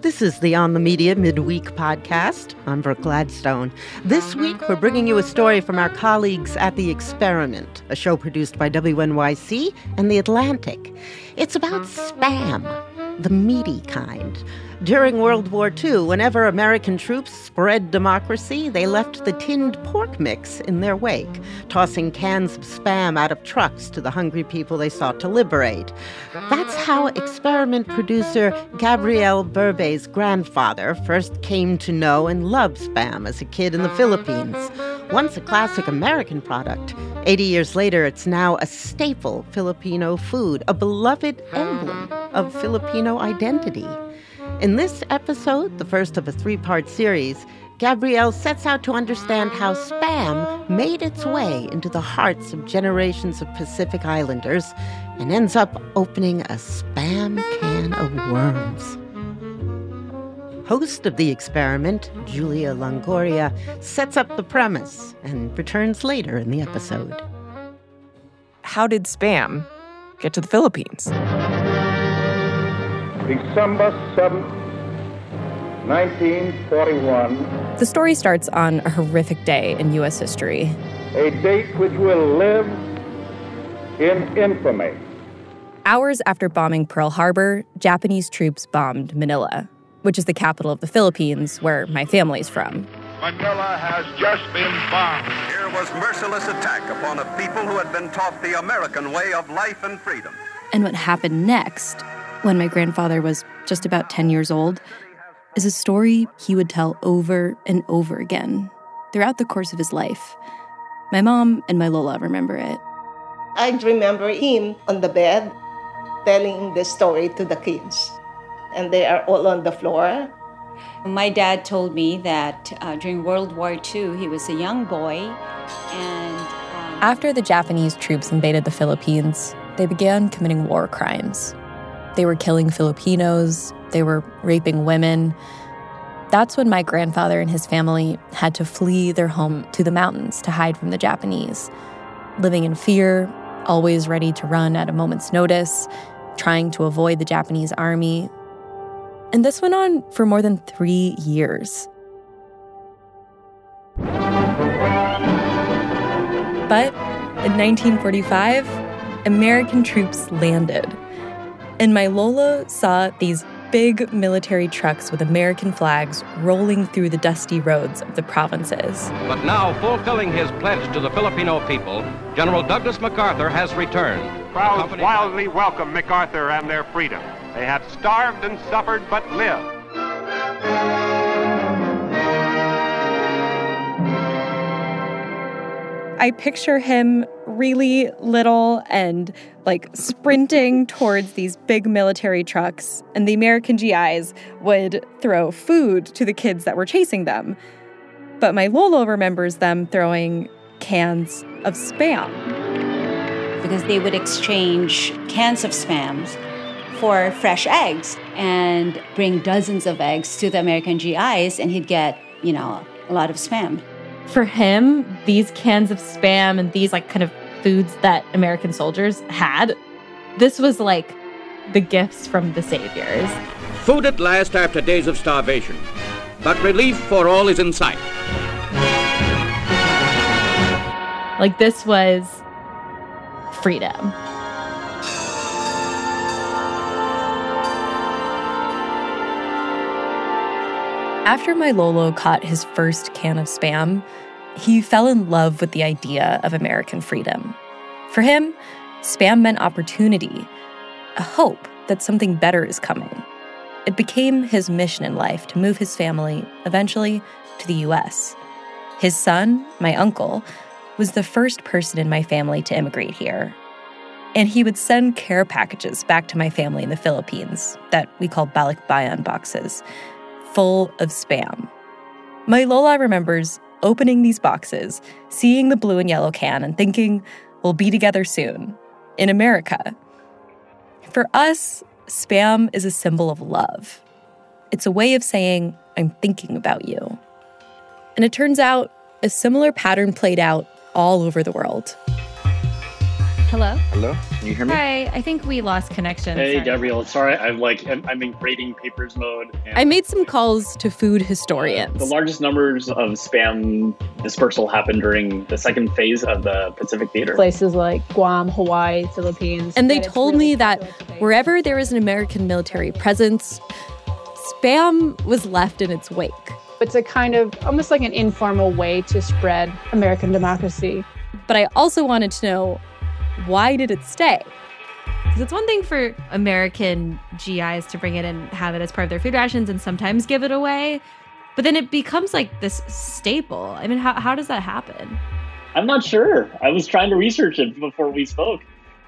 This is the On the Media Midweek podcast. I'm Brooke Gladstone. This week, we're bringing you a story from our colleagues at The Experiment, a show produced by WNYC and The Atlantic. It's about spam, the meaty kind. During World War II, whenever American troops spread democracy, they left the tinned pork mix in their wake, tossing cans of spam out of trucks to the hungry people they sought to liberate. That's how experiment producer Gabrielle Berbey's grandfather first came to know and love spam as a kid in the Philippines. Once a classic American product, 80 years later, it's now a staple Filipino food, a beloved emblem of Filipino identity. In this episode, the first of a three part series, Gabrielle sets out to understand how spam made its way into the hearts of generations of Pacific Islanders and ends up opening a spam can of worms. Host of the experiment, Julia Longoria, sets up the premise and returns later in the episode. How did spam get to the Philippines? December 7th, 1941. The story starts on a horrific day in U.S. history. A date which will live in infamy. Hours after bombing Pearl Harbor, Japanese troops bombed Manila, which is the capital of the Philippines, where my family's from. Manila has just been bombed. Here was merciless attack upon a people who had been taught the American way of life and freedom. And what happened next, when my grandfather was just about 10 years old, is a story he would tell over and over again throughout the course of his life. My mom and my Lola remember it. I remember him on the bed telling the story to the kids, and they are all on the floor. My dad told me that uh, during World War II, he was a young boy, and um, after the Japanese troops invaded the Philippines, they began committing war crimes. They were killing Filipinos, they were raping women. That's when my grandfather and his family had to flee their home to the mountains to hide from the Japanese, living in fear, always ready to run at a moment's notice, trying to avoid the Japanese army. And this went on for more than three years. But in 1945, American troops landed and my Lola saw these big military trucks with American flags rolling through the dusty roads of the provinces. But now, fulfilling his pledge to the Filipino people, General Douglas MacArthur has returned. Crowds Company wildly welcome MacArthur and their freedom. They have starved and suffered, but lived. I picture him really little and like sprinting towards these big military trucks, and the American GIs would throw food to the kids that were chasing them. But my Lolo remembers them throwing cans of spam. Because they would exchange cans of spams for fresh eggs and bring dozens of eggs to the American GIs, and he'd get, you know, a lot of spam for him, these cans of spam and these like kind of foods that American soldiers had, this was like the gifts from the saviors. Food at last after days of starvation, but relief for all is in sight. Like this was freedom. After my Lolo caught his first can of spam, he fell in love with the idea of American freedom. For him, spam meant opportunity, a hope that something better is coming. It became his mission in life to move his family, eventually, to the US. His son, my uncle, was the first person in my family to immigrate here. And he would send care packages back to my family in the Philippines that we call balikbayan boxes, full of spam. My Lola remembers opening these boxes, seeing the blue and yellow can, and thinking, we'll be together soon in America. For us, spam is a symbol of love. It's a way of saying, I'm thinking about you. And it turns out a similar pattern played out all over the world. Hello? Hello? Can you hear me? Hi, I think we lost connection. Hey, Sorry. Gabrielle. Sorry, I'm like I'm, I'm in grading papers mode. I made some calls to food historians. The largest numbers of spam dispersal happened during the second phase of the Pacific Theater. Places like Guam, Hawaii, Philippines. And they told me that wherever there was an American military presence, spam was left in its wake. It's a kind of almost like an informal way to spread American democracy. But I also wanted to know why did it stay? Because it's one thing for American GIs to bring it and have it as part of their food rations and sometimes give it away. But then it becomes like this staple. I mean, how, how does that happen? I'm not sure. I was trying to research it before we spoke.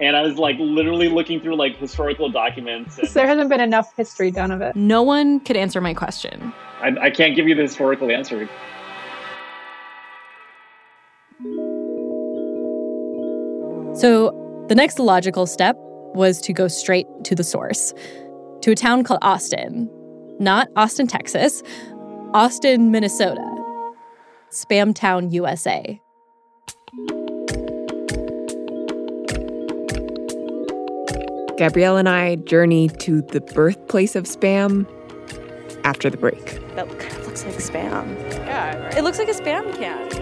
And I was like literally looking through like historical documents. And There hasn't been enough history done of it. No one could answer my question. I, I can't give you the historical answer. So the next logical step was to go straight to the source, to a town called Austin. Not Austin, Texas, Austin, Minnesota. Spamtown, USA. Gabrielle and I journey to the birthplace of spam after the break. That kind of looks like spam. Yeah. It looks like a spam can.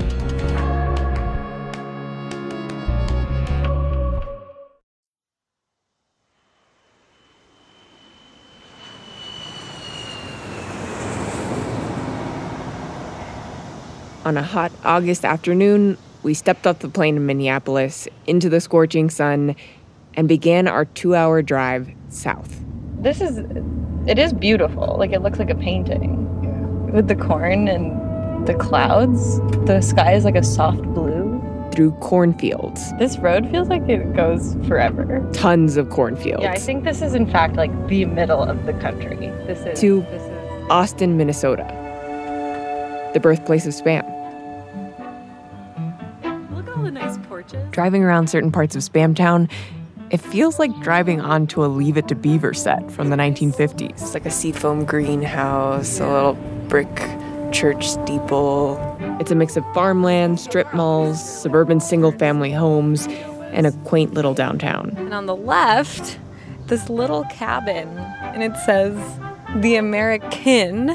On a hot August afternoon, we stepped off the plane in Minneapolis into the scorching sun and began our two hour drive south. This is, it is beautiful. Like it looks like a painting. With the corn and the clouds, the sky is like a soft blue. Through cornfields, This road feels like it goes forever. tons of cornfields, Yeah, I think this is in fact like the middle of the country. This is to this is Austin, Minnesota, the birthplace of spam. Driving around certain parts of Spamtown, it feels like driving onto a Leave It to Beaver set from the 1950s. It's like a seafoam greenhouse, a little brick church steeple. It's a mix of farmland, strip malls, suburban single family homes, and a quaint little downtown. And on the left, this little cabin, and it says the American.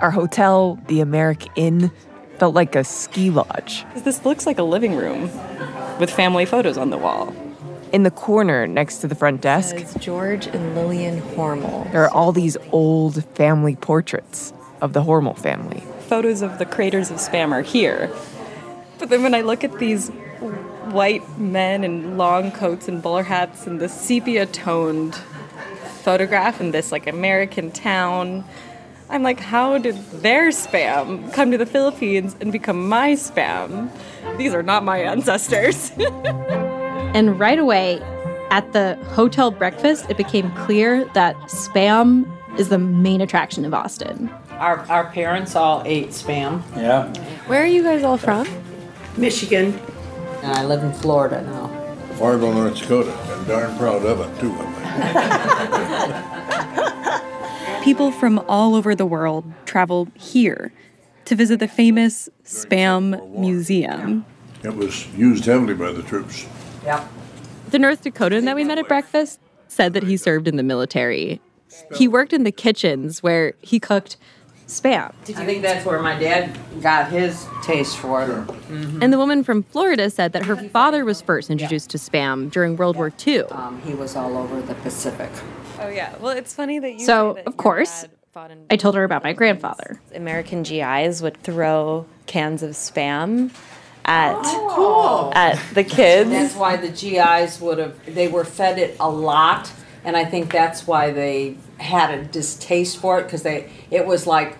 Our hotel, the American Inn, felt like a ski lodge. This looks like a living room with family photos on the wall. In the corner next to the front desk, It's George and Lillian Hormel. there are all these old family portraits of the Hormel family. Photos of the creators of spam are here. But then when I look at these white men in long coats and bowler hats and the sepia toned photograph in this like American town, I'm like, how did their spam come to the Philippines and become my spam? These are not my ancestors. and right away, at the hotel breakfast, it became clear that spam is the main attraction of Austin. Our, our parents all ate spam. Yeah. Where are you guys all from? Michigan. And I live in Florida now. Fargo, North Dakota, and darn proud of it, too. People from all over the world travel here to visit the famous Spam Museum. It was used heavily by the troops. Yep. The North Dakotan that we met at breakfast said that he served in the military. He worked in the kitchens where he cooked spam. I think that's where my dad got his taste for it. Mhm. And the woman from Florida said that her father was first introduced to spam during World War II. Um, he was all over the Pacific. Oh yeah. Well, it's funny that you. So, of course, I told her about my grandfather. American GIs would throw cans of spam at Oh, cool. at the kids. That's why the GIs would have, they were fed it a lot, and I think that's why they had a distaste for it, because they, it was like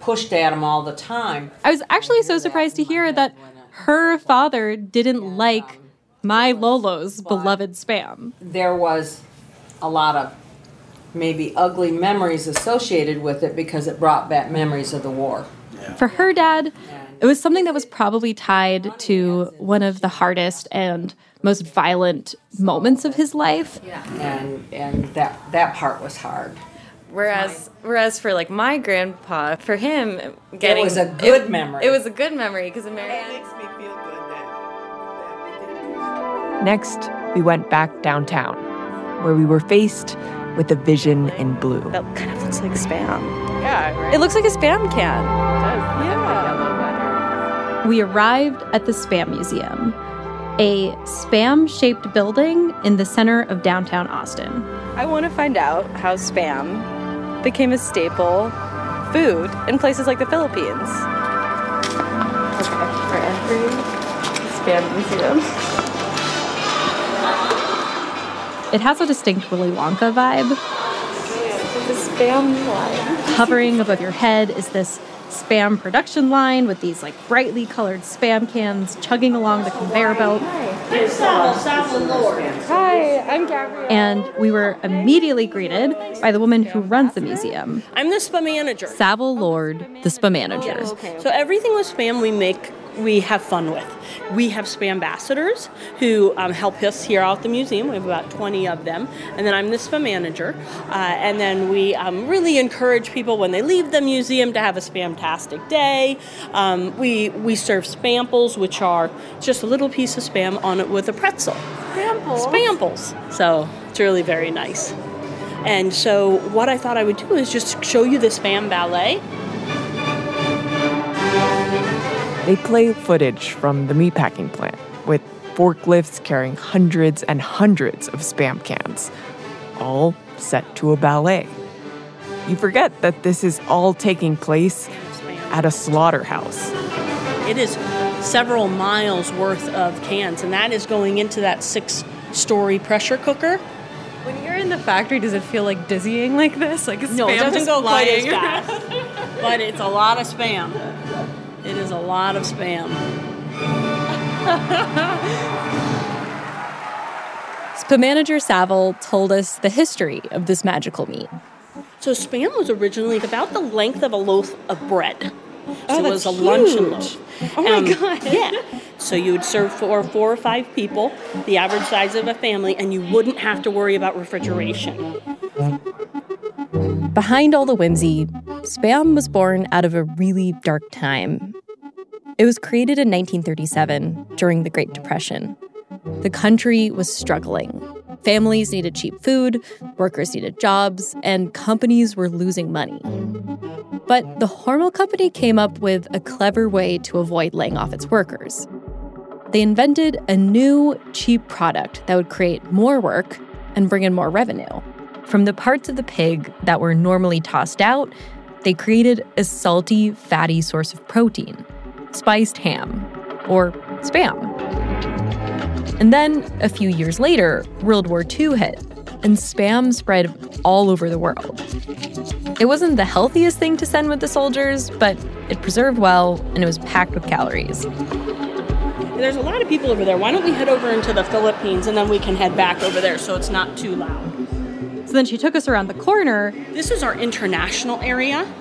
pushed at them all the time. I was actually so surprised to hear that her father didn't like um, my Lolo's beloved spam. There was a lot of maybe ugly memories associated with it because it brought back memories of the war. For her dad, it was something that was probably tied to one of the hardest and most violent moments of his life. And and that that part was hard. Whereas, whereas for like my grandpa, for him, getting It was a good memory. It was a good memory because American. Next, we went back downtown, where we were faced with a vision in blue. That kind of looks like spam. Yeah, It looks like a spam can. Yeah. We arrived at the Spam Museum, a spam shaped building in the center of downtown Austin. I want to find out how spam became a staple food in places like the Philippines. Okay, for every spam museum. It has a distinct Willy Wonka vibe. The spam line. Hovering above your head is this spam production line with these like brightly colored spam cans chugging along the conveyor belt. Hi, I'm Gabrielle. And we were immediately greeted by the woman who runs the museum, I'm the spa manager. Savile Lord, the spa manager. Okay. So everything with spam we make, we have fun with. We have spam ambassadors who um, help us here out at the museum. We have about 20 of them. And then I'm the spa manager. Uh, and then we um, really encourage people when they leave the museum to have a spamtastic day. Um, we, we serve spamples, which are just a little piece of spam on it with a pretzel. Spamples? Spamples. So it's really very nice. And so what I thought I would do is just show you the spam ballet. They play footage from the meatpacking plant with forklifts carrying hundreds and hundreds of spam cans, all set to a ballet. You forget that this is all taking place at a slaughterhouse. It is several miles worth of cans, and that is going into that six story pressure cooker. When you're in the factory, does it feel like dizzying like this? Like No, it doesn't just go quite as fast. but it's a lot of spam. It is a lot of spam. Spa manager Saville told us the history of this magical meat. So spam was originally about the length of a loaf of bread. Oh, so it was a luncheon huge. loaf. Oh my Um, God. Yeah. So you would serve for four or five people, the average size of a family, and you wouldn't have to worry about refrigeration. Behind all the whimsy, Spam was born out of a really dark time. It was created in 1937 during the Great Depression. The country was struggling. Families needed cheap food, workers needed jobs, and companies were losing money. But the Hormel Company came up with a clever way to avoid laying off its workers. They invented a new, cheap product that would create more work and bring in more revenue. From the parts of the pig that were normally tossed out, they created a salty, fatty source of protein spiced ham, or spam. And then, a few years later, World War II hit, and spam spread all over the world. It wasn't the healthiest thing to send with the soldiers, but it preserved well and it was packed with calories. There's a lot of people over there. Why don't we head over into the Philippines and then we can head back over there so it's not too loud? So then she took us around the corner. This is our international area.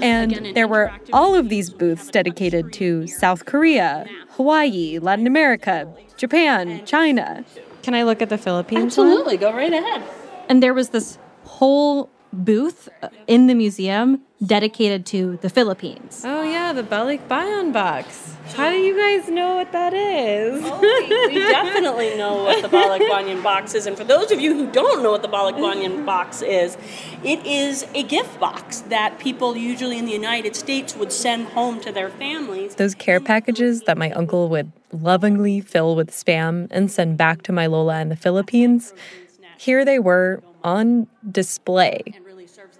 And there were all of these booths dedicated to South Korea, Hawaii, Latin America, Japan, China. Can I look at the Philippines? Absolutely, go right ahead. And there was this whole booth uh, in the museum dedicated to the Philippines. Oh yeah, the Balikbayan box. How do you guys know what that is? Oh, we, we definitely know what the Balikbayan box is. And for those of you who don't know what the Balikbayan box is, it is a gift box that people usually in the United States would send home to their families. Those care packages that my uncle would lovingly fill with spam and send back to my Lola in the Philippines, here they were on display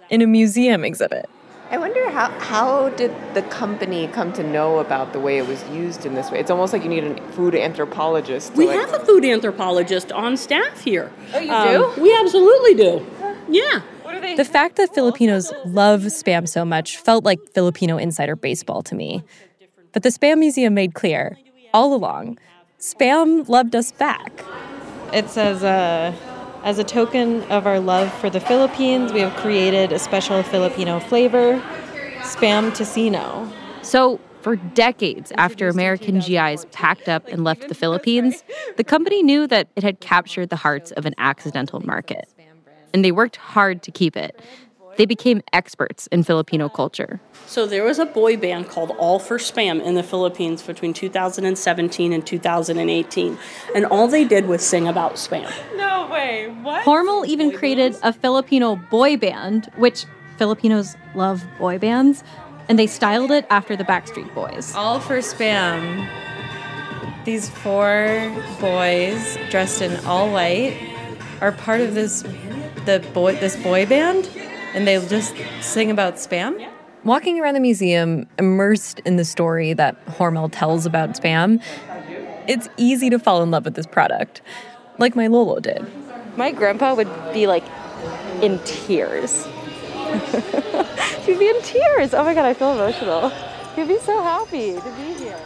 in a museum exhibit. I wonder how how did the company come to know about the way it was used in this way? It's almost like you need a food anthropologist. We like, have a food anthropologist on staff here. Oh, you Um, do? We absolutely do. Yeah. The fact that Filipinos love spam so much felt like Filipino insider baseball to me. But the Spam Museum made clear, all along, spam loved us back. It says, uh, as a token of our love for the Philippines, we have created a special Filipino flavor, Spam Tocino. So, for decades after American GIs packed up and left the Philippines, the company knew that it had captured the hearts of an accidental market. And they worked hard to keep it. They became experts in Filipino uh, culture. So there was a boy band called All for Spam in the Philippines between 2017 and 2018. And all they did was sing about spam. No way. What? Hormel even created a Filipino boy band, which Filipinos love boy bands, and they styled it after the Backstreet Boys. All for spam. These four boys dressed in all white are part of this the boy this boy band and they'll just sing about spam. Walking around the museum, immersed in the story that Hormel tells about spam, it's easy to fall in love with this product, like my Lolo did. My grandpa would be like in tears. He'd be in tears. Oh my god, I feel emotional. He'd be so happy to be here.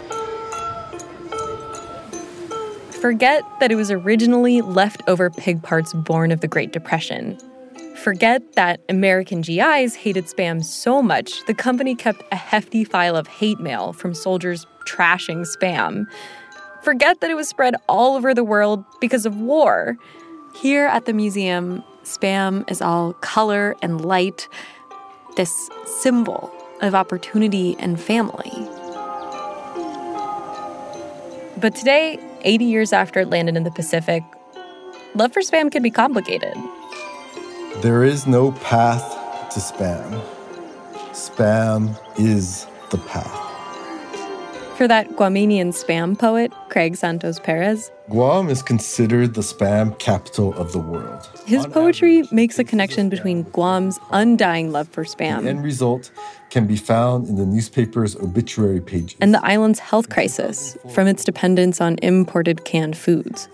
Forget that it was originally leftover pig parts born of the Great Depression. Forget that American GIs hated spam so much, the company kept a hefty file of hate mail from soldiers trashing spam. Forget that it was spread all over the world because of war. Here at the museum, spam is all color and light, this symbol of opportunity and family. But today, 80 years after it landed in the Pacific, love for spam can be complicated. There is no path to spam. Spam is the path. For that Guamanian spam poet, Craig Santos Perez, Guam is considered the spam capital of the world. his poetry makes a connection between Guam's undying love for spam. The spam end result can be found in the newspaper's obituary pages. and the island's health crisis from its dependence on imported canned foods.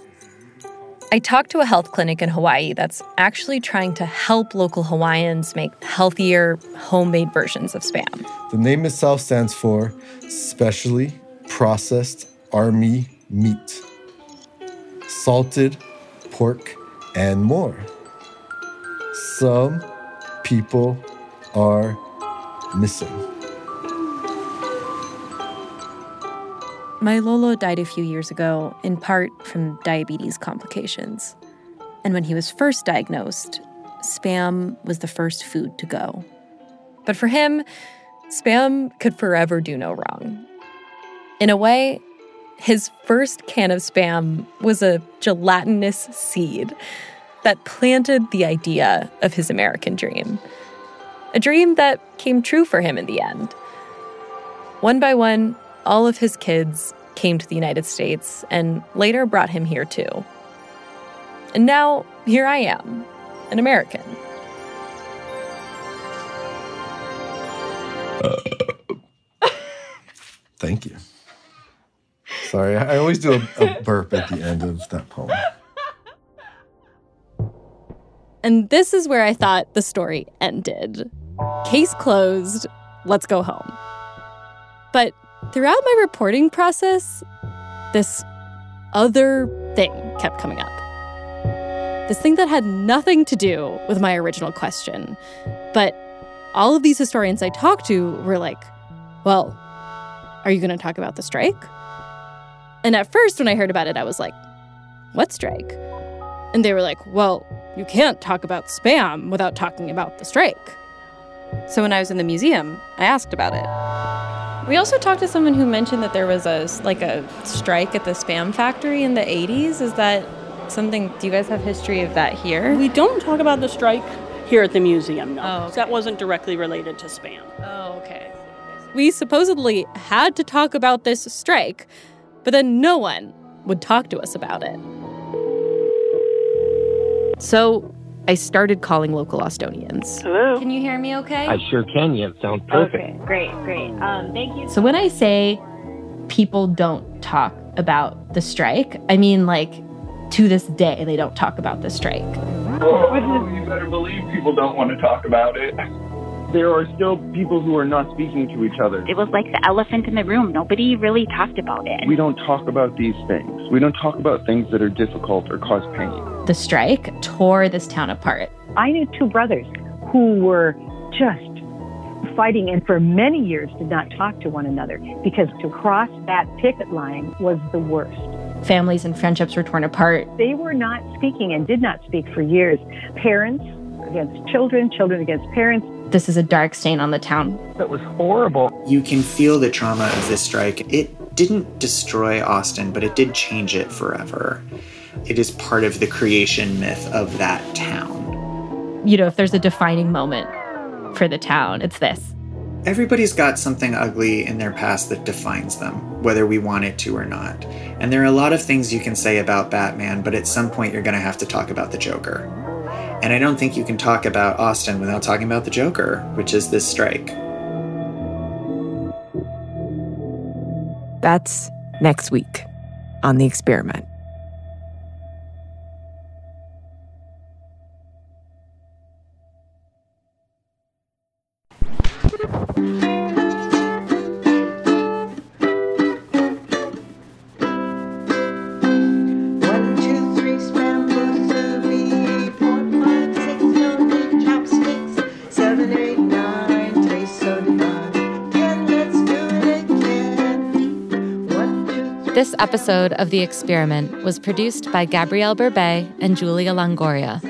I talked to a health clinic in Hawaii that's actually trying to help local Hawaiians make healthier, homemade versions of spam. The name itself stands for Specially Processed Army Meat, Salted Pork, and more. Some people are missing. My Lolo died a few years ago, in part from diabetes complications. And when he was first diagnosed, spam was the first food to go. But for him, spam could forever do no wrong. In a way, his first can of spam was a gelatinous seed that planted the idea of his American dream. A dream that came true for him in the end. One by one, all of his kids came to the United States and later brought him here too. And now, here I am, an American. Thank you. Sorry, I always do a, a burp at the end of that poem. And this is where I thought the story ended. Case closed, let's go home. But throughout my reporting process, this other thing kept coming up. This thing that had nothing to do with my original question. But all of these historians I talked to were like, well, are you going to talk about the strike? And at first, when I heard about it, I was like, What strike? And they were like, Well, you can't talk about spam without talking about the strike. So when I was in the museum, I asked about it. We also talked to someone who mentioned that there was a like a strike at the spam factory in the 80s. Is that something do you guys have history of that here? We don't talk about the strike here at the museum, no. Oh, okay. That wasn't directly related to spam. Oh, okay. We supposedly had to talk about this strike, but then no one would talk to us about it. So I started calling local Austonians. Hello? Can you hear me okay? I sure can. You sound perfect. Okay, great, great. Um, thank you. So when I say people don't talk about the strike, I mean like to this day they don't talk about the strike. Oh, you better believe people don't want to talk about it. There are still people who are not speaking to each other. It was like the elephant in the room. Nobody really talked about it. We don't talk about these things. We don't talk about things that are difficult or cause pain. The strike tore this town apart. I knew two brothers who were just fighting and for many years did not talk to one another because to cross that picket line was the worst. Families and friendships were torn apart. They were not speaking and did not speak for years. Parents against children, children against parents. This is a dark stain on the town. That was horrible. You can feel the trauma of this strike. It didn't destroy Austin, but it did change it forever. It is part of the creation myth of that town. You know, if there's a defining moment for the town, it's this. Everybody's got something ugly in their past that defines them, whether we want it to or not. And there are a lot of things you can say about Batman, but at some point you're going to have to talk about the Joker. And I don't think you can talk about Austin without talking about the Joker, which is this strike. That's next week on The Experiment. Episode of The Experiment was produced by Gabrielle Berbey and Julia Longoria,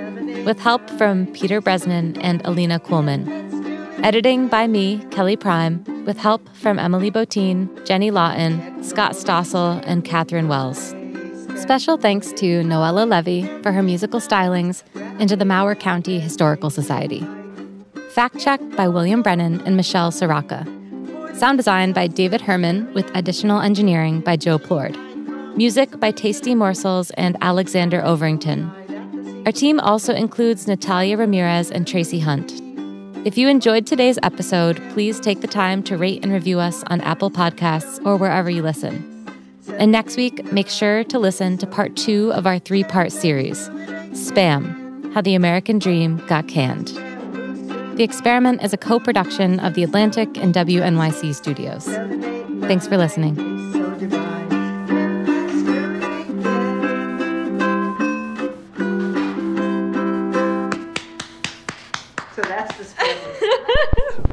with help from Peter Bresnan and Alina Kuhlman. Editing by me, Kelly Prime, with help from Emily Botein, Jenny Lawton, Scott Stossel, and Catherine Wells. Special thanks to Noella Levy for her musical stylings and to the Mower County Historical Society. Fact check by William Brennan and Michelle Soraka. Sound design by David Herman with additional engineering by Joe Plourde. Music by Tasty Morsels and Alexander Overington. Our team also includes Natalia Ramirez and Tracy Hunt. If you enjoyed today's episode, please take the time to rate and review us on Apple Podcasts or wherever you listen. And next week, make sure to listen to part two of our three part series Spam How the American Dream Got Canned. The Experiment is a co production of The Atlantic and WNYC Studios. Thanks for listening. So that's the